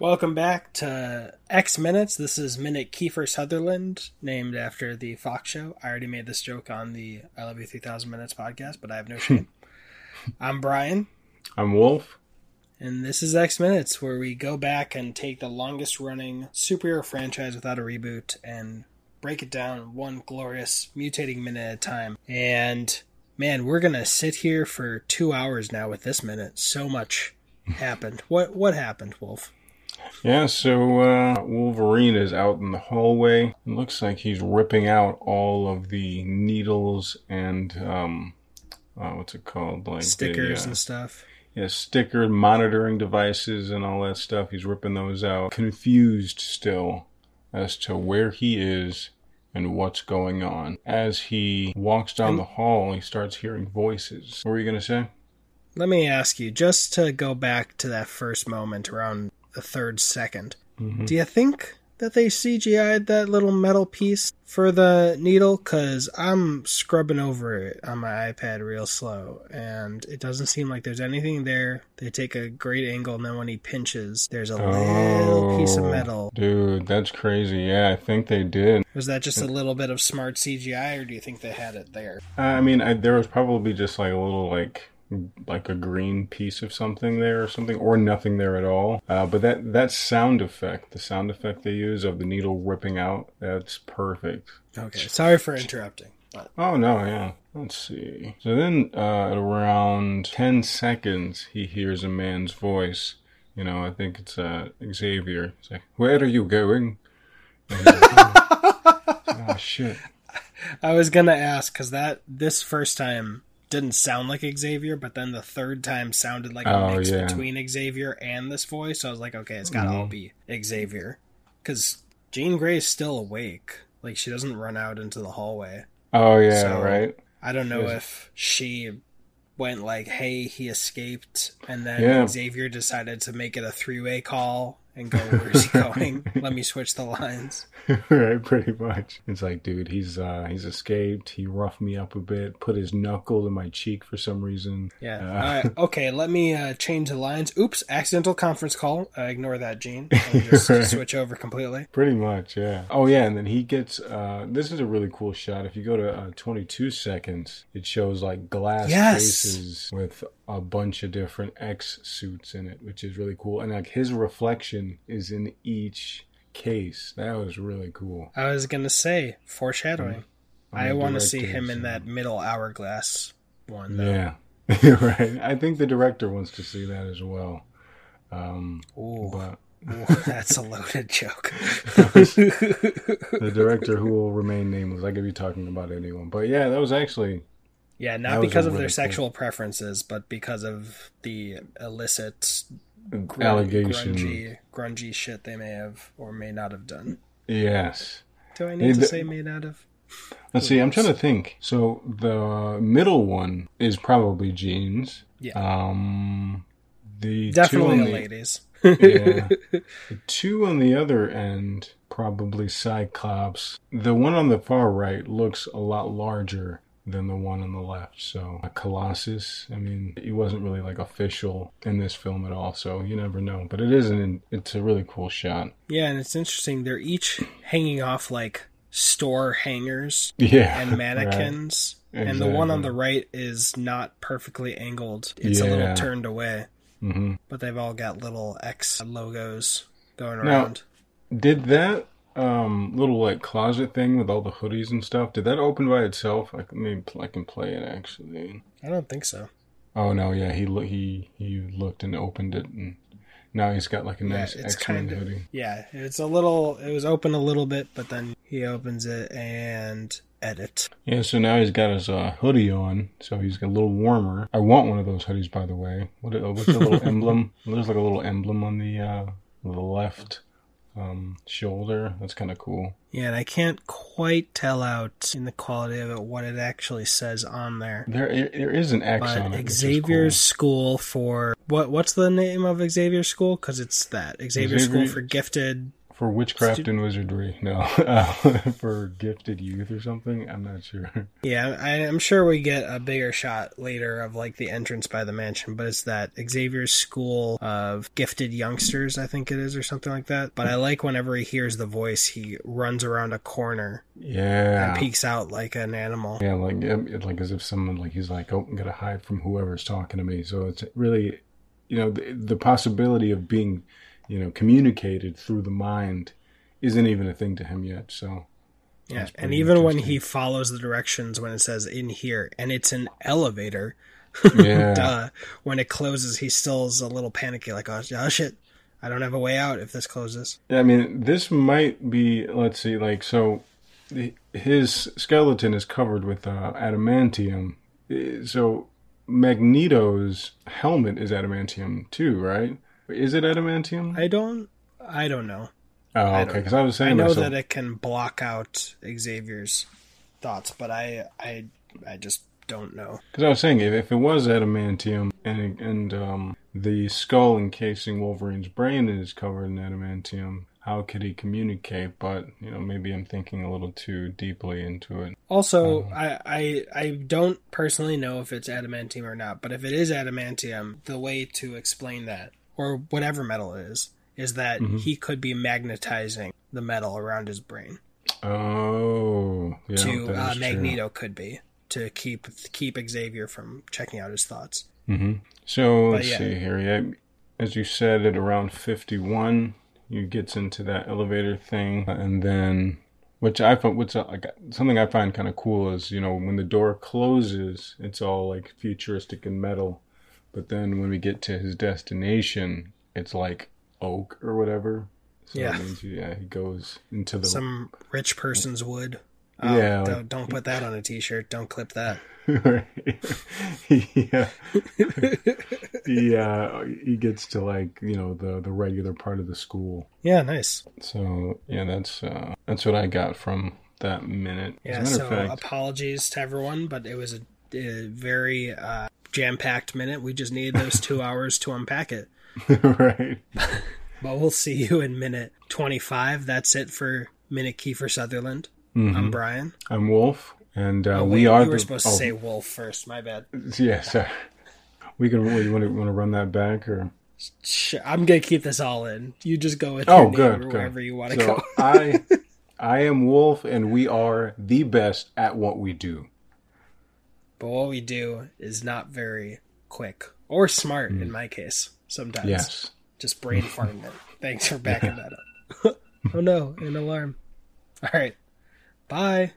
Welcome back to X Minutes. This is Minute Kiefer Sutherland, named after the Fox show. I already made this joke on the I Love You 3000 Minutes podcast, but I have no shame. I'm Brian, I'm Wolf. and this is X Minutes, where we go back and take the longest running superhero franchise without a reboot and break it down one glorious mutating minute at a time. And man, we're gonna sit here for two hours now with this minute. So much happened. What what happened, Wolf? Yeah, so uh, Wolverine is out in the hallway. It looks like he's ripping out all of the needles and um, uh, what's it called? Like the, Stickers uh, and stuff. yeah, sticker monitoring devices and all that stuff. He's ripping those out. Confused still as to where he is and what's going on. As he walks down the hall, he starts hearing voices. What were you gonna say? Let me ask you, just to go back to that first moment around the third 2nd Mm-hmm. do you think that they CGI'd that little metal piece for the needle? Because I'm scrubbing over it on my iPad real slow, and it doesn't seem like there's anything there. They take a great angle, and then when he pinches, there's a little piece of Oh, metal. Dude, that's crazy. Yeah, I think they did. Was that just a little bit of smart CGI, or do you think they had it there? Uh, I mean, I, there was probably just like a little like like a green piece of something there or something, or nothing there at all. Uh, but that that sound effect, the sound effect they use of the needle ripping out, that's perfect. Okay, sorry for interrupting. Oh no, yeah. Let's see. So then, uh, at around ten seconds, he hears a man's voice. You know, I think it's uh, Xavier. He's like, "Where are you going?" Like, oh, oh, shit. I was gonna ask because that this first time didn't sound like Xavier, but then the third time sounded like a Oh, mix yeah. between Xavier and this voice. So I was like, okay, it's gotta mm-hmm. all be Xavier because Jean Grey's still awake. Like she doesn't run out into the hallway. Oh yeah, So- right. I don't know if she went like, "Hey, he escaped," and then Yeah. Xavier decided to make it a three-way call and go, "Where's he going? Let me switch the lines." right, pretty much. It's like, dude, he's uh he's escaped. He roughed me up a bit, put his knuckle in my cheek for some reason. Yeah. Uh, All right. Okay. Let me uh, change the lines. Oops. Accidental conference call. Uh, ignore that, Jean. Just Right. switch over completely. Pretty much, yeah. Oh yeah, and then he gets uh this is a really cool shot. If you go to uh, 22 seconds, it shows like glass Yes. cases with a bunch of different X suits in it, which is really cool. And like his reflection is in each case. That was really cool. I was gonna say foreshadowing. I want to see him in that middle hourglass one. Though. Yeah. right. I think the director wants to see that as well. Um Ooh, but Ooh, that's a loaded joke. the director who will remain nameless. I could be talking about anyone, but yeah, that was actually yeah, not because of really their cool- sexual preferences, but because of the illicit grun- allegation. grungy, grungy shit they may have or may not have done. Yes. Do I need to say may not have? Let's see. I'm trying to think. So the middle one is probably Jean's. Yeah. Um, the Definitely the, ladies. Yeah. the two on the other end probably Cyclops. The one on the far right looks a lot larger than the one on the left. So a Colossus. I mean, he wasn't really like official in this film at all. So you never know. But it is an. It's a really cool shot. Yeah, and it's interesting. They're each hanging off like store hangers Yeah. and right. mannequins. And the one on the right is not perfectly angled. It's a little turned away. Mhm. But they've all got little X logos going Now- around. Did that um little like closet thing with all the hoodies and stuff? Did that open by itself? I can maybe I can play it actually. I don't think so. Oh no, yeah, he lo- he he looked and opened it, and now he's got like a Yeah, nice it's X Men kind of hoodie. yeah. It's a little. It was open a little bit, but then he opens it and edit. Yeah, so now he's got his uh, hoodie on, so he's got a little warmer. I want one of those hoodies, by the way. What what's the little emblem? There's like a little emblem on the uh the left um shoulder. That's kind of cool. Yeah, and I can't quite tell out in the quality of it what it actually says on there. There there is an X on it. But which is Xavier's cool. School for what? What's the name of Xavier's School? Because it's that Xavier's School for Gifted For witchcraft and wizardry, no. Uh, for gifted youth or something, I'm not sure. Yeah, I, I'm sure we get a bigger shot later of like the entrance by the mansion, but it's that Xavier's school of gifted youngsters, I think it is, or something like that. But I like whenever he hears the voice, he runs around a corner Yeah. and peeks out like an animal. Yeah, like it, like as if someone like he's like, oh, I'm gonna hide from whoever's talking to me. So it's really, you know, the, the possibility of being, you know, communicated through the mind isn't even a thing to him yet. So Yeah, and even when he follows the directions when it says in here and it's an elevator, yeah, duh. When it closes, he still is a little panicky, like, oh, oh shit, I don't have a way out if this closes. Yeah, I mean, this might be. Let's see, like so, his skeleton is covered with uh, adamantium. Eh, So Magneto's helmet is adamantium too, right? Is it adamantium? I don't, I don't know. oh, okay. Because I was saying, I know myself, that it can block out Xavier's thoughts, but I, I, I just don't know. Because I was saying, if, if it was adamantium and and um, the skull encasing Wolverine's brain is covered in adamantium, how could he communicate? But you know, maybe I'm thinking a little too deeply into it. Also, Um, I, I I don't personally know if it's adamantium or not, but if it is adamantium, the way to explain that, or whatever metal it is, is that Mhm. he could be magnetizing the metal around his brain. Oh, yeah, to uh, is true. Magneto could be to keep keep Xavier from checking out his thoughts. hmm So let's yeah. see here. Yeah, as you said, at around 51, he gets into that elevator thing, and then, which I found, what's uh, like something I find kind of cool is you know when the door closes, it's all like futuristic and metal, but then when we get to his destination, it's like oak or whatever. So Yeah. that means yeah, he goes into the Some rich person's wood. Oh, Yeah, don't, like- don't put that on a T-shirt. Don't clip that. yeah. he uh, he gets to like you know the the regular part of the school. Yeah, nice. So yeah, that's uh, that's what I got from that minute. Yeah. So fact, apologies to everyone, but it was a, a very uh, jam-packed minute. We just needed those two hours to unpack it. right? But we'll see you in minute twenty-five. That's it for minute Kiefer Sutherland. Mhm. I'm Brian. I'm Wolf, and uh, Oh, we are you were the. supposed oh, to say Wolf first. My bad. yes. uh, we can. You want to want to run that back or? Sh- I'm gonna keep this all in. You just go with Oh, good, good. wherever you want to So go. I, I am Wolf, and we are the best at what we do. But what we do is not very quick or smart in my case. Sometimes, Hmm. Yes. just brain farting it. Thanks for backing that up. oh no, an alarm. All right, bye.